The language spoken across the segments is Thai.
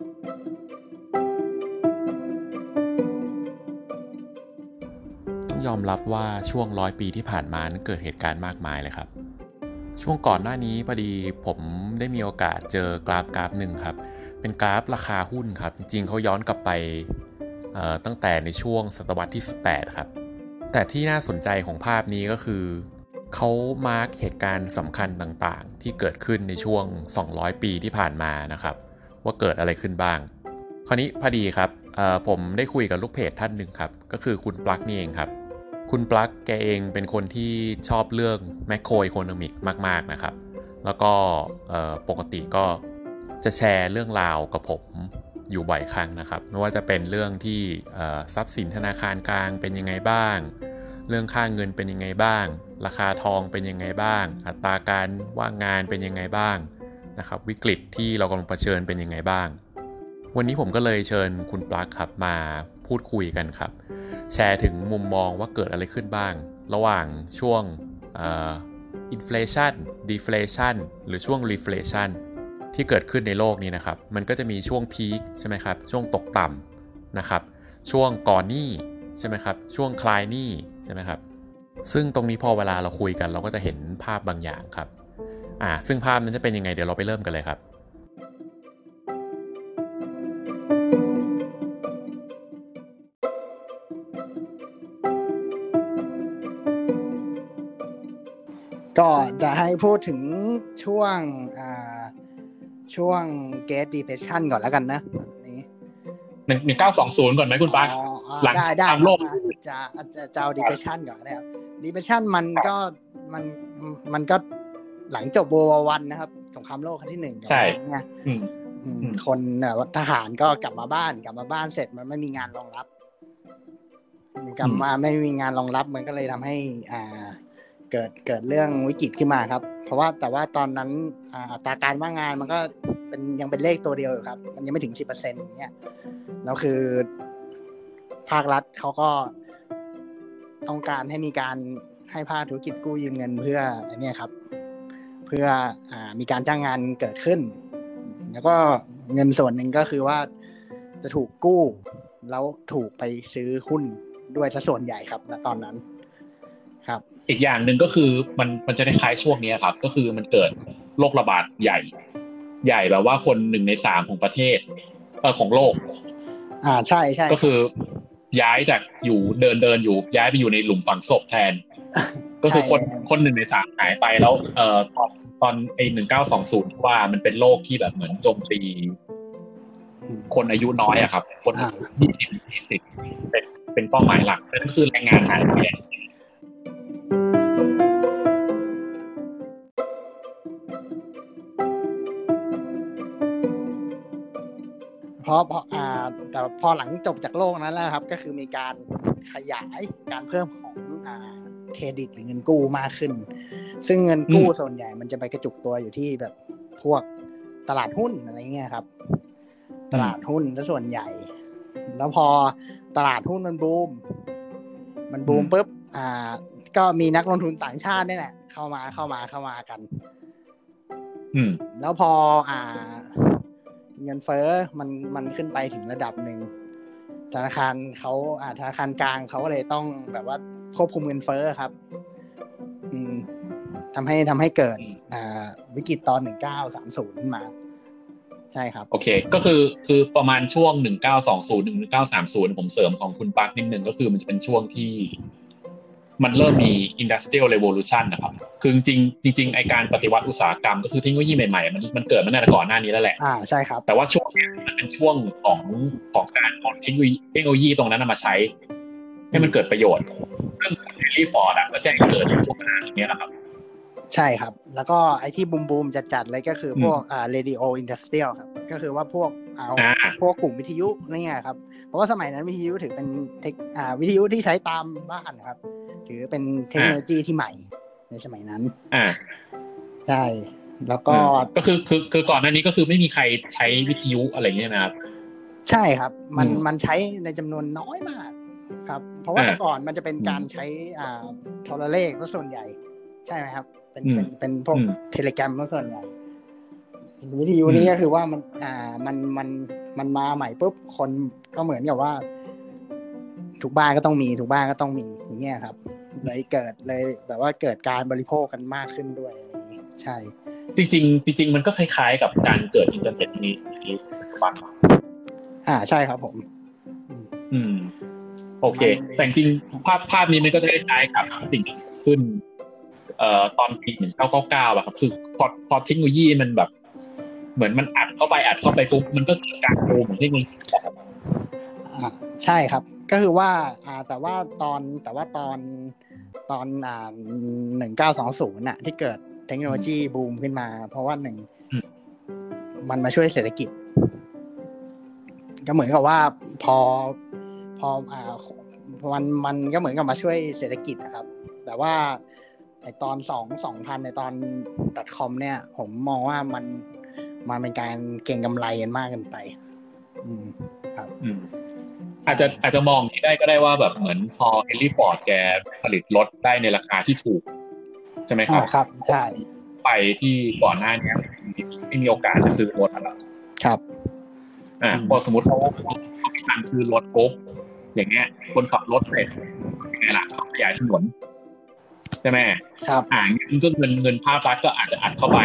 ต้องยอมรับว่าช่วงร้อยปีที่ผ่านมานั้นเกิดเหตุการณ์มากมายเลยครับ ช่วงก่อนหน้านี้พอดีผมได้มีโอกาสเจอกราฟกราฟหนึ่งครับ เป็นกราฟราคาหุ้นครับ จริงๆเขาย้อนกลับไปตั้งแต่ในช่วงศตวรรษที่ 18 ครับ แต่ที่น่าสนใจของภาพนี้ก็คือ เขามาร์กเหตุการณ์สำคัญต่างๆ ที่เกิดขึ้นในช่วง 200 ปีที่ผ่านมานะครับ ว่าเกิดอะไรขึ้นบ้าง คราวนี้พอดีครับผมได้คุยกับลูกเพจท่านหนึ่งครับ ก็คือคุณปลั๊กนี่เองครับ คุณปลั๊กแกเองเป็นคนที่ชอบเรื่องแมคโครอีโคโนมิกมากๆนะครับ แล้วก็ปกติก็จะแชร์เรื่องราวกับผมอยู่บ่อยครั้งนะครับ ไม่ว่าจะเป็นเรื่องที่ทรัพย์สินธนาคารกลางเป็นยังไงบ้าง เรื่องค่างเงินเป็นยังไงบ้าง ราคาทองเป็นยังไงบ้าง อัตราการว่างงานเป็นยังไงบ้าง นะครับวิกฤตที่เรากำลังเผชิญเป็นยังไงบ้าง วันนี้ผมก็เลยเชิญคุณปลั๊กครับมาพูดคุยกันครับ แชร์ถึงมุมมองว่าเกิดอะไรขึ้นบ้าง ระหว่างช่วง inflation deflation หรือช่วง reflation ที่เกิดขึ้นในโลกนี้นะครับ มันก็จะมีช่วง peak ใช่ไหมครับ ช่วงตกต่ำนะครับ ช่วงก่อนหนี้ใช่ไหมครับ ช่วงคลายหนี้ใช่ไหมครับ ซึ่งตรงนี้พอเวลาเราคุยกัน เราก็จะเห็นภาพบางอย่างครับ อ่าซึ่งภาพนั้นจะเป็นยังไงเดี๋ยวเราไปเริ่มกันเลยครับก็จะให้พูดถึงช่วงอ่าช่วง Gate Depression ก่อนแล้วกันนะนี่หนึ่งหนึ่งเก้าสองศูนย์ก่อนไหมคุณป้าหลังได้ได้ตามโลกจะจะจะเอา Depression ก่อนนะครับ Depression มันก็มันมันก็ หลังจบ World War One นะครับสงครามโลกครั้งที่หนึ่งใช่เนี่ยอืมอืมอืมคนแบบทหารก็กลับมาบ้านกลับมาบ้านเสร็จมันไม่มีงานรองรับกลับมาไม่มีงานรองรับมันก็เลยทำให้ อ่า เกิดเกิดเรื่องวิกฤตขึ้นมาครับ เพราะว่าแต่ว่าตอนนั้นอ่าอัตราการว่างงานมันก็เป็นยังเป็นเลขตัวเดียวอยู่ครับ มันยังไม่ถึงสิบเปอร์เซ็นต์อย่างเงี้ยแล้วคือภาครัฐเขาก็ต้องการให้มีการให้ภาคธุรกิจกู้ยืมเงินเพื่ออันเนี้ยครับ เพื่ออ่ามีการจ้างงานเกิดขึ้น แล้วก็เงินส่วนหนึ่งก็คือว่าจะถูกกู้แล้วถูกไปซื้อหุ้นด้วยซะส่วนใหญ่ครับณตอนนั้น ครับ อีกอย่างหนึ่งก็คือมันมันจะคล้ายๆช่วงนี้ครับ ก็คือมันเกิดโรคระบาดใหญ่ ใหญ่แบบว่าคนหนึ่งในสามของประเทศเออของโลก อ่าใช่ใช่ก็คือย้ายจากอยู่เดินเดินอยู่ ย้ายไปอยู่ในหลุมฝังศพแทน ก็คือคนคนหนึ่งในสามหายไปแล้ว เอ่อตอนตอนไอหนึ่งเก้าสองศูนย์ว่ามันเป็นโรคที่แบบเหมือนโจมตีอืมคนอายุน้อยอะครับ คนอ่ายี่สิบยี่สิบเป็นเป็นเป้าหมายหลักนั่นก็คือแรงงานหายไปเพราะเพราะอ่าแต่พอหลังจบจากโลกนั้นแล้วครับ ก็คือมีการขยายการเพิ่มของอ่า เครดิตหรือเงินกู้มากขึ้น ซึ่งเงินกู้ส่วนใหญ่มันจะไปกระจุกตัวอยู่ที่แบบพวกตลาดหุ้นอะไรเงี้ยครับ ตลาดหุ้นซะส่วนใหญ่ แล้วพอตลาดหุ้นมันบูม มันบูมปุ๊บอ่า ก็มีนักลงทุนต่างชาตินี่แหละ เข้ามาเข้ามาเข้ามากัน อืม แล้วพออ่า เงินเฟ้อมันมันขึ้นไปถึงระดับหนึ่งธนาคารเขาอ่าธนาคารกลางเขาก็เลยต้องแบบว่า ควบคุมเงินเฟ้อครับอืมทำให้ทำให้เกิดอ่าวิกฤตตอนหนึ่งเก้าสามศูนย์มา ใช่ครับ โอเค ก็คือคือประมาณช่วงหนึ่งเก้าสองศูนย์หนึ่งเก้าสามศูนย์ผมเสริมของคุณปักนิดนึงก็คือมันจะเป็นช่วงที่มันเริ่มมี industrial revolution นะครับ คือจริงๆจริงๆไอการปฏิวัติอุตสาหกรรมก็คือเทคโนโลยีใหม่ๆ มันมันเกิดมาตั้งแต่ก่อนหน้านี้แล้วแหละ อ่า ใช่ครับ แต่ว่าช่วงนี้มันเป็นช่วงของของการเอาเทคโนโลยีเทคโนโลยีตรงนั้นนะมาใช้ ให้มันเกิดประโยชน์ เรื่องเฮนรี่ฟอร์ดอะก็แจ้งเกิดในช่วงเวลานี้แหละครับ ใช่ครับ แล้วก็ไอที่บูมบูมจัดจัดๆเลยก็คือพวกอ่า radio industrial ครับ ก็คือว่าพวกเอาอ่าพวกกลุ่มวิทยุนี่ไงครับ เพราะว่าสมัยนั้นวิทยุถือเป็นเทคอ่าวิทยุที่ใช้ตามบ้านครับ ถือเป็นเทคโนโลยีที่ใหม่ในสมัยนั้น อ่าใช่แล้วก็ก็คือคือคือก่อนหน้านี้ก็คือไม่มีใครใช้วิทยุอะไรอย่างเงี้ยนะครับ ใช่ครับ มันอืมมันใช้ในจำนวนน้อยมาก ครับ เพราะว่าอ่าแต่ก่อนมันจะเป็นการอืมใช้อ่าโทรเลขก็ส่วนใหญ่ ใช่ไหมครับ เป็นอืมเป็นเป็นพวกอืมเทเลแกรมก็ส่วนใหญ่วิทยุนี้ก็คือว่ามันอ่ามันมันมันมาใหม่ปุ๊บคนก็เหมือนกับว่า ทุกบ้านก็ต้องมีทุกบ้านก็ต้องมีอย่างเงี้ยครับ เลยเกิดเลยแบบว่าเกิดการบริโภคกันมากขึ้นด้วยอะไรอย่างงี้ใช่ จริง ๆ จริง ๆ มันก็คล้าย ๆ กับการเกิดอินเทอร์เน็ตนี้บ้างอ่าใช่ครับผม อืม โอเค แต่จริงๆภาพภาพนี้มันก็จะคล้ายๆกับสิ่งที่ขึ้น เอ่อตอนปีหนึ่งเก้าเก้าเก้าอะครับ คือพอพอเทคโนโลยีมันแบบ เหมือนมันอัดเข้าไปอัดเข้าไปปุ๊บมันก็เกิดการโตเหมือนเทคโนโลยีอ่าใช่ครับ ก็คือว่าอ่าแต่ว่าตอนแต่ว่าตอนตอนอ่าหนึ่งเก้าสองศูนย์น่ะที่เกิดเทคโนโลยีบูมขึ้นมา เพราะว่าหนึ่งมันมาช่วยเศรษฐกิจ ก็เหมือนกับว่าพอ พออ่ามันมันก็เหมือนกับมาช่วยเศรษฐกิจนะครับ แต่ว่าไอตอนสองสองพันในตอน .com เนี่ย ผมมองว่ามันมันเป็นการเก่งกำไรกันมากเกินไป อืมครับอืมอาจจะอาจจะมองได้ก็ได้ว่าแบบเหมือนพอเฮนรี่ฟอร์ดแกผลิตรถได้ในราคาที่ถูก ใช่ไหมครับอ่าครับ ใช่ ไปที่ก่อนหน้านี้ไม่มีโอกาสจะซื้อรถอะไรครับ อ่าอืมพอสมมติเขาเขามีการซื้อรถปุ๊บ อย่างเงี้ย คนขับรถเสร็จยังไงล่ะเขาขยายถนนใช่ไหมครับอ่าเงินก็เงินเงินภาครัฐก็อาจจะอัดเข้าไป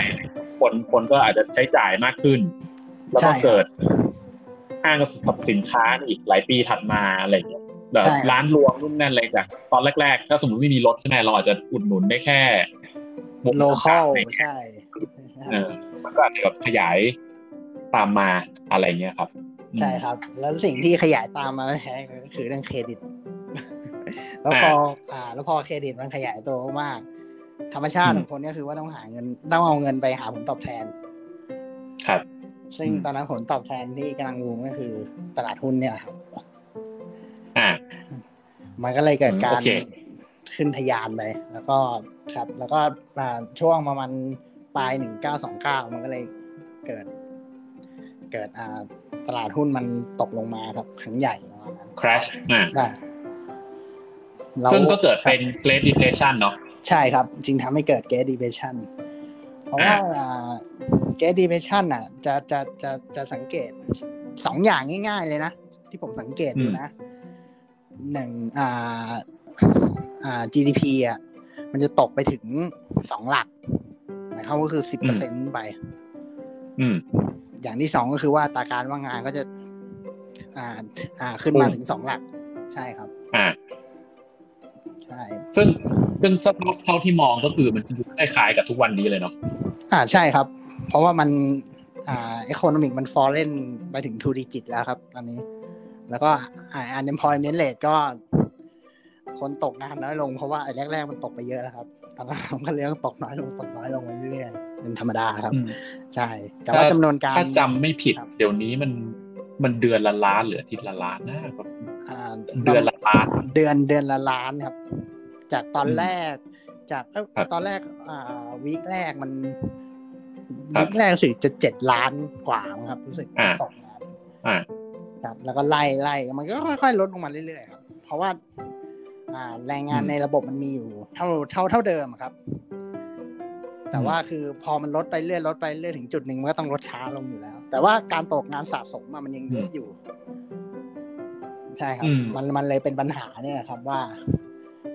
คนคนก็อาจจะใช้จ่ายมากขึ้น แล้วใช่ก็ครับเกิดห้างสรรพสินค้าอีกหลายปีถัดมาอะไรอย่างเงี้ยแบบใช่ร้านรวงรุ่นนั่นอะไรจากตอนแรก ๆ ถ้าสมมติไม่มีรถใช่ไหมเราอาจจะอุดหนุนได้แค่วงโลคอลจำกัดใช่ เออมันก็อาจจะแบบขยายตามมาอะไรเงี้ยครับ ใช่ครับ แล้วสิ่งที่ขยายตามมาแท้ก็คือเรื่องเครดิต แล้วพออ่า แล้วพอเครดิตมันขยายตัวมาก ธรรมชาติของคนก็คือว่าต้องหาเงิน ต้องเอาเงินไปหาผลตอบแทน ครับ ซึ่งอืมตอนนั้นผลตอบแทนที่กำลังบูมก็คือตลาดหุ้นเนี่ยแหละครับอ่ามันก็เลยเกิดอืมการโอเคขึ้นทะยานไป แล้วก็ครับ แล้วก็อ่าช่วงประมาณปลายหนึ่งเก้าสองเก้ามันก็เลยเกิด เกิดอ่า ตลาดหุ้นมันตกลงมาครับครั้งใหญ่ประมาณนั้น crash อ่าได้แล้วซึ่งก็เกิดเป็น Great Depression เนาะใช่ครับจึงทำให้เกิด Great Depression เพราะว่าอ่า Great Depression อะ จะจะจะจะสังเกตสองอย่างง่าย ๆ เลยนะ ที่ผมสังเกตดูนะหนึ่งอ่าอ่า GDP อะมันจะตกไปถึงสองหลักนะครับก็คือสิบเปอร์เซ็นต์ไป อืม อย่างที่สองก็คือว่าอัตราการว่างงานก็จะ อ่า อ่าขึ้นมาอืมถึงสองหลัก ใช่ครับ อ่าใช่ซึ่งซึ่งเท่าที่มองก็คือมันคล้ายๆกับทุกวันนี้เลยเนาะอ่าใช่ครับ เพราะว่ามัน อ่า economic มัน fallen ไปถึง two digit แล้วครับตอนนี้ แล้วก็อ่า unemployment rate ก็ คนตกงานน้อยลงเพราะว่าไอ้แรกๆมันตกไปเยอะแล้วครับตอนหลังมันก็เลี้ยงตกน้อยลงตกน้อยลงไปเรื่อยๆ เป็นธรรมดาครับอืมใช่ แต่ว่าถ้าจำนวนการถ้าจำไม่ผิดครับเดี๋ยวนี้มันมันเดือนละล้านหรืออาทิตย์ละล้านนะแบบอ่าเดือนละล้าน เดือนเดือนละล้านครับ จากตอนอืมแรก จากเอ้ยครับตอนแรกอ่าวีคแรกมันครับวีคแรกรู้สึกจะเจ็ดล้านกว่ามั้งครับ รู้สึกอ่าตกงานอ่าครับแล้วก็ไล่ไล่มันก็ค่อยๆ ลดลงมาเรื่อยๆครับเพราะว่า อ่าแรงงานอืมในระบบมันมีอยู่ เท่าเท่าเท่าเดิมอะครับ แต่อืมว่าคือพอมันลดไปเรื่อยลดไปเรื่อยถึงจุดหนึ่งมันก็ต้องลดช้าลงอยู่แล้ว แต่ว่าการตกงานสะสมอะมันยังเยอะอยู่ ใช่ครับอืมมันมันเลยเป็นปัญหาเนี่ยครับว่า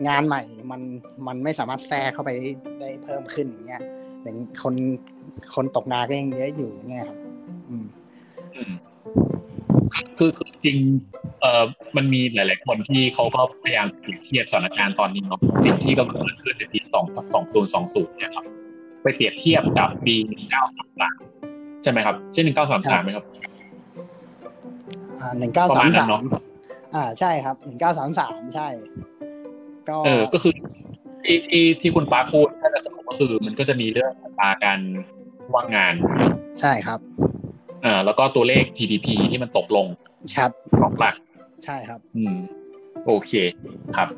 งานใหม่มันมันไม่สามารถแทรกเข้าไปได้เพิ่มขึ้นอย่างเงี้ยอย่างคนคนตกงานก็ยังเยอะอยู่เนี่ยครับอืมอืมคือคือจริง เอ่อมันมีหลาย ๆ คนที่เขาก็พยายามเปรียบเทียบสถานการณ์ตอนนี้เนาะสิ่งที่กำลังเกิดขึ้นในปีสองสองศูนย์สองศูนย์เนี่ยครับ ไปเปรียบเทียบกับปีหนึ่งเก้าสามสามใช่ไหมครับใช่หนึ่งเก้าสามสามไหมครับอ่าหนึ่งเก้าประสามาณมนั้สานเนมอะอ่าใช่ครับหนึ่งเก้าสามสามใช่ ก็เออก็คือที่ที่ที่คุณปาพูดถ้าจะสรุปก็คือ มันก็จะมีเรื่องอัตราการว่างงาน ใช่ครับเอ่อแล้วก็ตัวเลข GDP ที่มันตกลงครับสองหลัก ใช่ครับ อืม โอเคครับ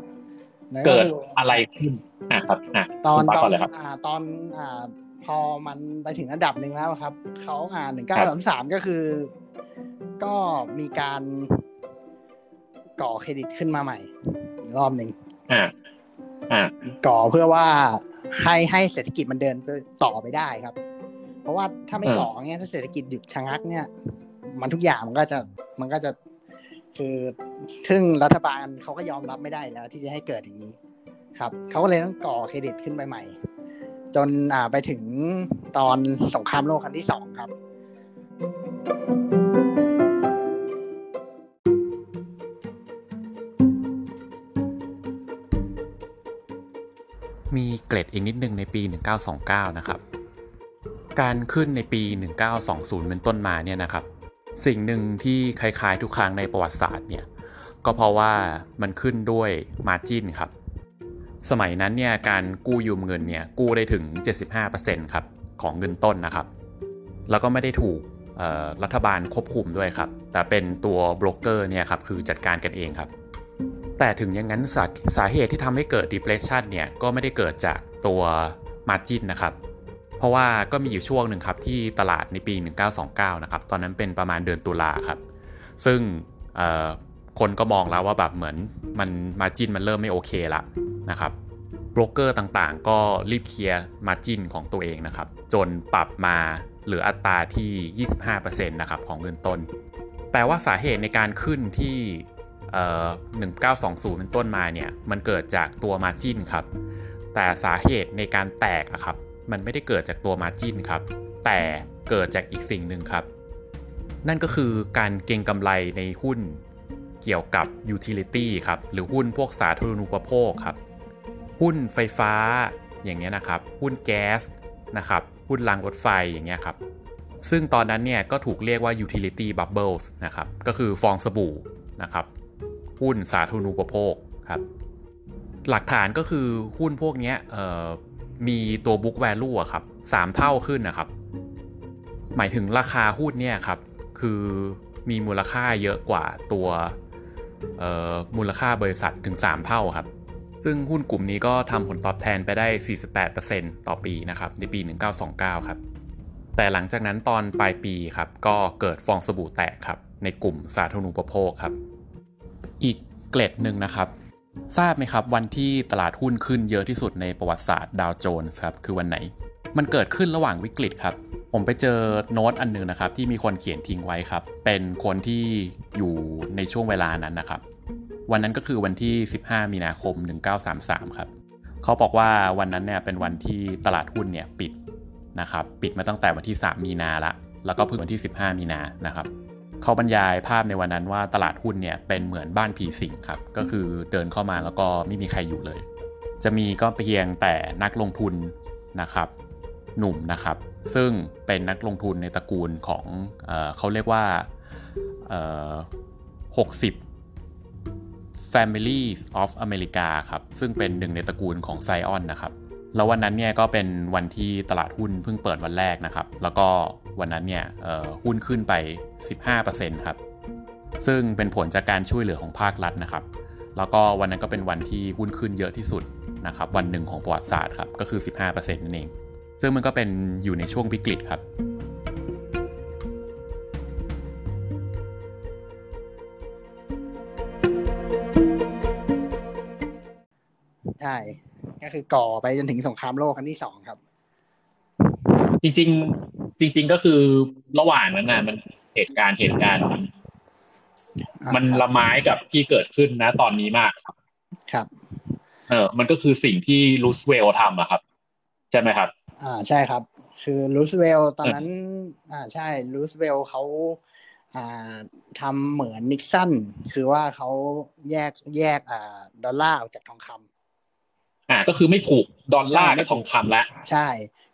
แล้วเกิดคืออะไรขึ้น อะครับอะตอนคุณปาตอก่อนนเลยครับอ่าตอนอ่าพอมันไปถึงระดับหนึ่งแล้วครับเขาอ่าหนึ่งครัเก้าบสามสามก็คือ ก็มีการก่อเครดิตขึ้นมาใหม่อีกรอบหนึ่งอ่าอ่าก่อเพื่อว่าให้ให้เศรษฐกิจมันเดินไปต่อไปได้ครับ เพราะว่าถ้าไม่ก่อเงี้ยถ้าเศรษฐกิจหยุดชะงักเนี่ย มันทุกอย่างมันก็จะมันก็จะคือซึ่งรัฐบาลเขาก็ยอมรับไม่ได้แล้ว ที่จะให้เกิดอย่างนี้ ครับเขาก็เลยต้องก่อเครดิตขึ้นไปใหม่ จนอ่าไปถึงตอนสงครามโลกครั้งที่สองครับ มีเกรดอีกนิดนึงในปี 1929 นะครับ การขึ้นในปี 1920 เป็นต้นมาเนี่ยนะครับ สิ่งหนึ่งที่คล้ายๆทุกครั้งในประวัติศาสตร์เนี่ยก็เพราะว่ามันขึ้นด้วยมาจินครับ สมัยนั้นเนี่ยการกู้ยืมเงินเนี่ยกู้ได้ถึง 75%ครับของเงินต้นนะครับ แล้วก็ไม่ได้ถูกรัฐบาลควบคุมด้วยครับ แต่เป็นตัวโบรกเกอร์เนี่ยครับคือจัดการกันเองครับ แต่ถึงอย่างนั้นสาสาเหตุที่ทำให้เกิด depression เนี่ยก็ไม่ได้เกิดจากตัว margin นะครับ เพราะว่าก็มีอยู่ช่วงหนึ่งครับที่ตลาดในปี 1929 นะครับ ตอนนั้นเป็นประมาณเดือนตุลาครับ ซึ่งคนก็มองแล้วว่าแบบเหมือนมัน margin มันเริ่มไม่โอเคละ นะครับโบรกเกอร์ต่างๆ ก็รีบเคลียร์ margin ของตัวเองนะครับ จนปรับมาเหลืออัตราที่ 25%นะครับของเงินต้น แต่ว่าสาเหตุในการขึ้นที่ 1920 เป็นต้นมาเนี่ย มันเกิดจากตัว margin ครับ แต่สาเหตุในการแตกอะครับ มันไม่ได้เกิดจากตัว margin ครับ แต่เกิดจากอีกสิ่งหนึ่งครับ นั่นก็คือการเก็งกำไรในหุ้นเกี่ยวกับ utility ครับ หรือหุ้นพวกสาธารณูปโภคครับ หุ้นไฟฟ้าอย่างเงี้ยนะครับ หุ้นแก๊สนะครับ หุ้นรางรถไฟอย่างเงี้ยครับ ซึ่งตอนนั้นเนี่ยก็ถูกเรียกว่า utility bubbles นะครับ ก็คือฟองสบู่นะครับ หุ้นสาธารณูปโภคครับ หลักฐานก็คือหุ้นพวกนี้มีตัว book value อะครับสามเท่าขึ้นนะครับ หมายถึงราคาหุ้นเนี่ยครับ คือมีมูลค่าเยอะกว่าตัวมูลค่าบริษัทถึง 3 เท่าครับ ซึ่งหุ้นกลุ่มนี้ก็ทำผลตอบแทนไปได้ 48%ต่อปีนะครับในปี 1929 ครับ แต่หลังจากนั้นตอนปลายปีครับก็เกิดฟองสบู่แตกครับในกลุ่มสาธารณูปโภคครับ อีกเกล็ดหนึ่งนะครับ ทราบไหมครับวันที่ตลาดหุ้นขึ้นเยอะที่สุดในประวัติศาสตร์ดาวโจนส์ครับคือวันไหน มันเกิดขึ้นระหว่างวิกฤตครับผมไปเจอโน้ตอันนึงนะครับที่มีคนเขียนทิ้งไว้ครับ เป็นคนที่อยู่ในช่วงเวลานั้นนะครับ วันนั้นก็คือวันที่ 15 มีนาคม 1933 ครับ เขาบอกว่าวันนั้นเนี่ยเป็นวันที่ตลาดหุ้นเนี่ยปิดนะครับ ปิดมาตั้งแต่วันที่ 3 มีนาละ แล้วก็เพิ่งวันที่ 15 มีนานะครับ เขาบรรยายภาพในวันนั้นว่าตลาดหุ้นเนี่ยเป็นเหมือนบ้านผีสิงครับ ก็คือเดินเข้ามาแล้วก็ไม่มีใครอยู่เลย จะมีก็เพียงแต่นักลงทุนนะครับ หนุ่มนะครับ ซึ่งเป็นนักลงทุนในตระกูลของเอเขาเรียกว่าหกสิบ Families of America ครับซึ่งเป็นหนึ่งในตระกูลของไซออนนะครับแล้ววันนั้นเนี่ยก็เป็นวันที่ตลาดหุ้นเพิ่งเปิดวันแรกนะครับ แล้วก็วันนั้นเนี่ยหุ้นขึ้นไป 15%ครับ ซึ่งเป็นผลจากการช่วยเหลือของภาครัฐนะครับ แล้วก็วันนั้นก็เป็นวันที่หุ้นขึ้นเยอะที่สุดนะครับ วันหนึ่งของประวัติศาสตร์ครับ ก็คือ 15%นั่นเอง ซึ่งมันก็เป็นอยู่ในช่วงวิกฤตครับ ใช่ ก็คือก่อไปจนถึงสงครามโลกครั้งที่สองครับ จริง ๆ จริง ๆ ก็คือระหว่างนั้นน่ะ มันเหตุการณ์เหตุการณ์มันละไม้กับที่เกิดขึ้นนะ ตอนนี้มากครับ เออ มันก็คือสิ่งที่รูสเวลทำอะครับ ใช่ไหมครับ อ่าใช่ครับ คือรูสเวลตอนนั้น อ่าใช่รูสเวลเขาอ่าทำเหมือนนิกสันคือว่าเขาแยกแยกอ่าดอลลาร์ออกจากทองคำ อ่าก็คือไม่ผูกดอลลาร์กับทองคำแล้วใช่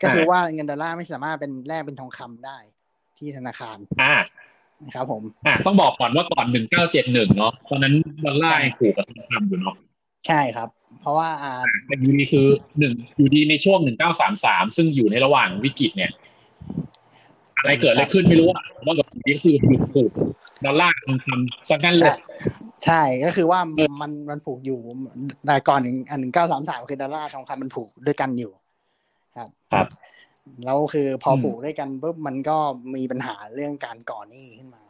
ก็คือว่าเงินดอลลาร์ไม่สามารถเป็นแลกเป็นทองคำได้ที่ธนาคาร อ่าครับผมอ่าต้องบอกก่อนว่าก่อนหนึ่งเก้าเจ็ดหนึ่งเนาะตอนนั้นดอลลาร์ถูกกับทองคำอยู่เนาะใช่ครับ เพราะว่าอ่าอยู่ดีคือหนึ่งอยู่ดีในช่วงหนึ่งเก้าสามสามซึ่งอยู่ในระหว่างวิกฤตเนี่ย อะไรเกิดอะไรขึ้นไม่รู้อะว่ากับนี้คือถูก ดอลลาร์ทองคำสักกันเลย ใช่ก็คือว่ามันมันผูกอยู่ในก่อนหนึ่งอันหนึ่งเก้าสามสามคือดอลลาร์ทองคำมันผูกด้วยกันอยู่ ครับ ครับแล้วคือพอผูกด้วยกันปุ๊บมันก็มีปัญหาเรื่องการก่อหนี้ขึ้นมา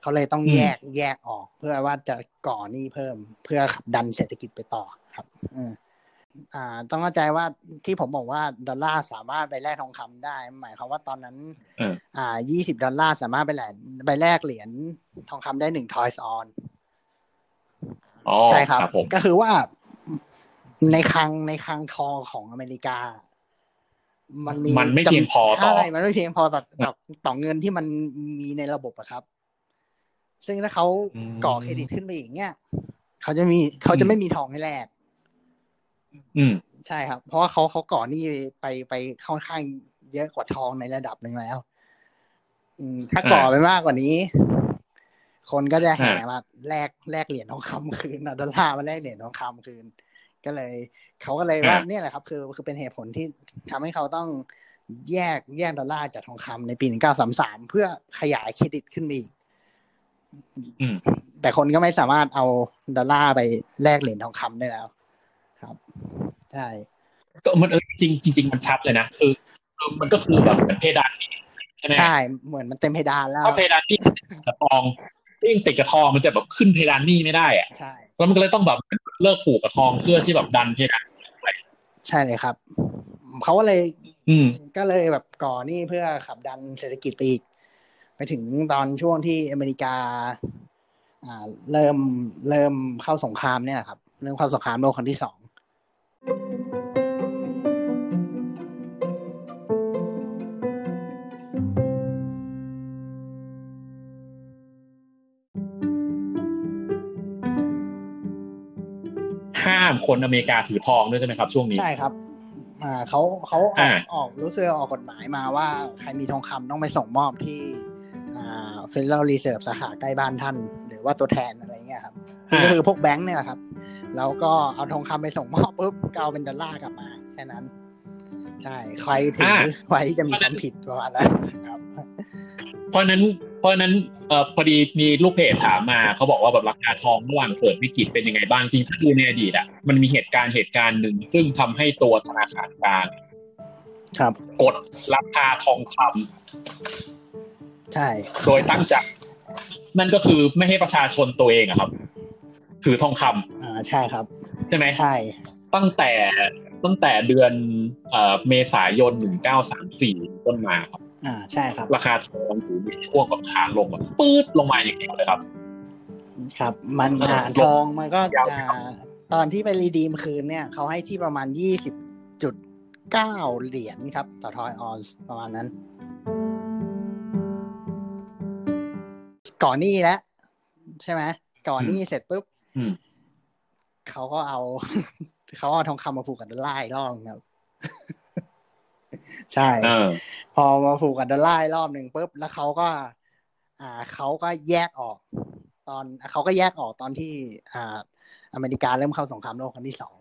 เขาเลยต้องแยกแยกออก เพื่อว่าจะก่อหนี้เพิ่ม เพื่อขับดันเศรษฐกิจไปต่อครับ อ อ่า ต้องเข้าใจว่าที่ผมบอกว่าดอลลาร์สามารถไปแลกทองคำได้ หมายความว่าตอนนั้นเอออ่ายี่สิบดอลลาร์สามารถไปแลกไปแลกเหรียญทองคำได้หนึ่งทอยส์ออนอ๋อใช่ครับผมก็คือว่าในคลังในคลังทองของอเมริกา มันมีมันไม่เพียงพอต่อใช่มันไม่เพียงพอต่อต่อต่อเงินที่มันมีในระบบอะครับ ซึ่งถ้าเขาอืมก่อเครดิตขึ้นไปอีกเนี่ยเขาจะมีเขาจะไม่มีทองให้แลก อืมใช่ครับ เพราะว่าเขาเขาก่อหนี้ไปไปค่อนข้างเยอะกว่าทองในระดับหนึ่งแล้ว อืม ถ้าก่อไปมากกว่านี้ คนก็จะแห่มาแลกแลกเหรียญทองคำคืนเอาดอลลาร์มาแลกเหรียญทองคำคืน ก็เลยเขาก็เลยว่าเนี่ยแหละครับ คือคือเป็นเหตุผลที่ทำให้เขาต้องแยกแยกดอลลาร์จากทองคำในปี1933เพื่อขยายเครดิตขึ้นไปอีกอืมแต่คนก็ไม่สามารถเอาดอลลาร์ไปแลกเหรียญทองคำได้แล้ว ครับ ใช่ ก็มันเออจริงจริงๆมันชัดเลยนะคือคือมันก็คือแบบเหมือนเพดานนี่ใช่ไหมใช่ เหมือนมันเต็มเพดานแล้วถ้าเพดานนี่กระทองยิ่งติดกระทองมันจะแบบขึ้นเพดานนี่ไม่ได้อะใช่แล้วมันก็เลยต้องแบบเลิกผูกกระทองเพื่อที่แบบดันเพดานใช่เลยครับเขาก็เลย อืม ก็เลยแบบก่อหนี่เพื่อขับดันเศรษฐกิจไปอีกไปถึงตอนช่วงที่อเมริกา อ่า เริ่มเริ่มเข้าสงครามเนี่ยครับ เริ่มเข้าสงครามโลกครั้งที่สอง คนอเมริกาถือทองด้วยใช่ไหมครับช่วงนี้ใช่ครับอ่าเขาเขาอออ่ากออกรู้สึกออกกฎหมายมาว่าใครมีทองคำต้องไปส่งมอบที่อ่า Federal Reserve สาขาใกล้บ้านท่าน หรือว่าตัวแทนอะไรเงี้ยครับซึ่งก็คือพวกแบงค์เนี่ยแหละครับ แล้วก็เอาทองคำไปส่งมอบปุ๊บก็เอาเป็นดอลลาร์กลับมาแค่นั้นใช่ใครถือไว้จะมีความผิดประมาณนั้นครับ เพราะฉะนั้น เพราะฉะนั้นเอ่อพอดีมีลูกเพจถามมาเขาบอกว่าแบบราคาทองระหว่างเกิดวิกฤตเป็นยังไงบ้างจริงถ้าดูในอดีตอะมันมีเหตุการณ์เหตุการณ์หนึ่งซึ่งทำให้ตัวธนาคารกลางครับ กดราคาทองคำใช่ โดยตั้งใจนั่นก็คือไม่ให้ประชาชนตัวเองอะครับ ถือทองคำอ่าใช่ครับ ใช่ไหมใช่ ตั้งแต่ตั้งแต่เดือนเอ่อเมษายน1934ต้นมาครับ อ่าใช่ครับ ราคาทองอยู่ในช่วงแบบขาลงแบบปื๊ดลงมาอย่างเดียวเลยครับ ครับ มันเอออ่าลงทองมันก็ยาวอ่าตอนที่ไป redeem คืนเนี่ยเขาให้ที่ประมาณยี่สิบจุดเก้าเหรียญครับ ต่อทอยออนซ์ประมาณนั้น ก่อนหนี้แล้วใช่ไหมก่อนหนี้เสร็จปุ๊บอืมเขาก็เอา เขาเอาทองคำมาผูกกับดอลลาร์อีกรอบนึงครับ ใช่เออพอมาผูกกับดอลลาร์อีกรอบหนึ่งปุ๊บแล้วเขาก็ อ่าเขาก็แยกออก ตอนเขาก็แยกออกตอนที่ อ่า อเมริกาเริ่มเข้าสงครามโลกครั้งที่สอง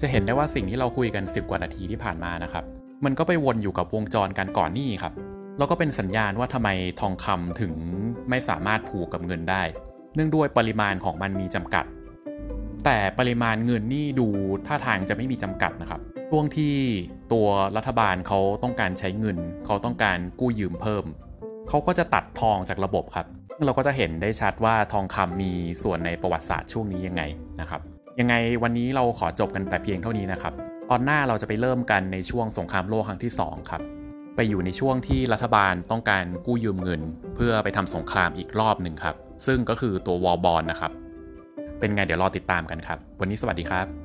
จะเห็นได้ว่าสิ่งที่เราคุยกัน 10 กว่านาทีที่ผ่านมานะครับ มันก็ไปวนอยู่กับวงจรการก่อนหนี้ครับ แล้วก็เป็นสัญญาณว่าทำไมทองคำถึงไม่สามารถผูกกับเงินได้ เนื่องด้วยปริมาณของมันมีจำกัด แต่ปริมาณเงินนี่ดูท่าทางจะไม่มีจำกัดนะครับช่วงที่ตัวรัฐบาลเขาต้องการใช้เงิน เขาต้องการกู้ยืมเพิ่ม เขาก็จะตัดทองจากระบบครับเราก็จะเห็นได้ชัดว่าทองคำมีส่วนในประวัติศาสตร์ช่วงนี้ยังไงนะครับ ยังไงวันนี้เราขอจบกันแต่เพียงเท่านี้นะครับ ตอนหน้าเราจะไปเริ่มกันในช่วงสงครามโลกครั้งที่ 2 ครับ ไปอยู่ในช่วงที่รัฐบาลต้องการกู้ยืมเงิน เพื่อไปทำสงครามอีกรอบหนึ่งครับ ซึ่งก็คือตัววอลบอลนะครับ เป็นไงเดี๋ยวรอติดตามกันครับ วันนี้สวัสดีครับ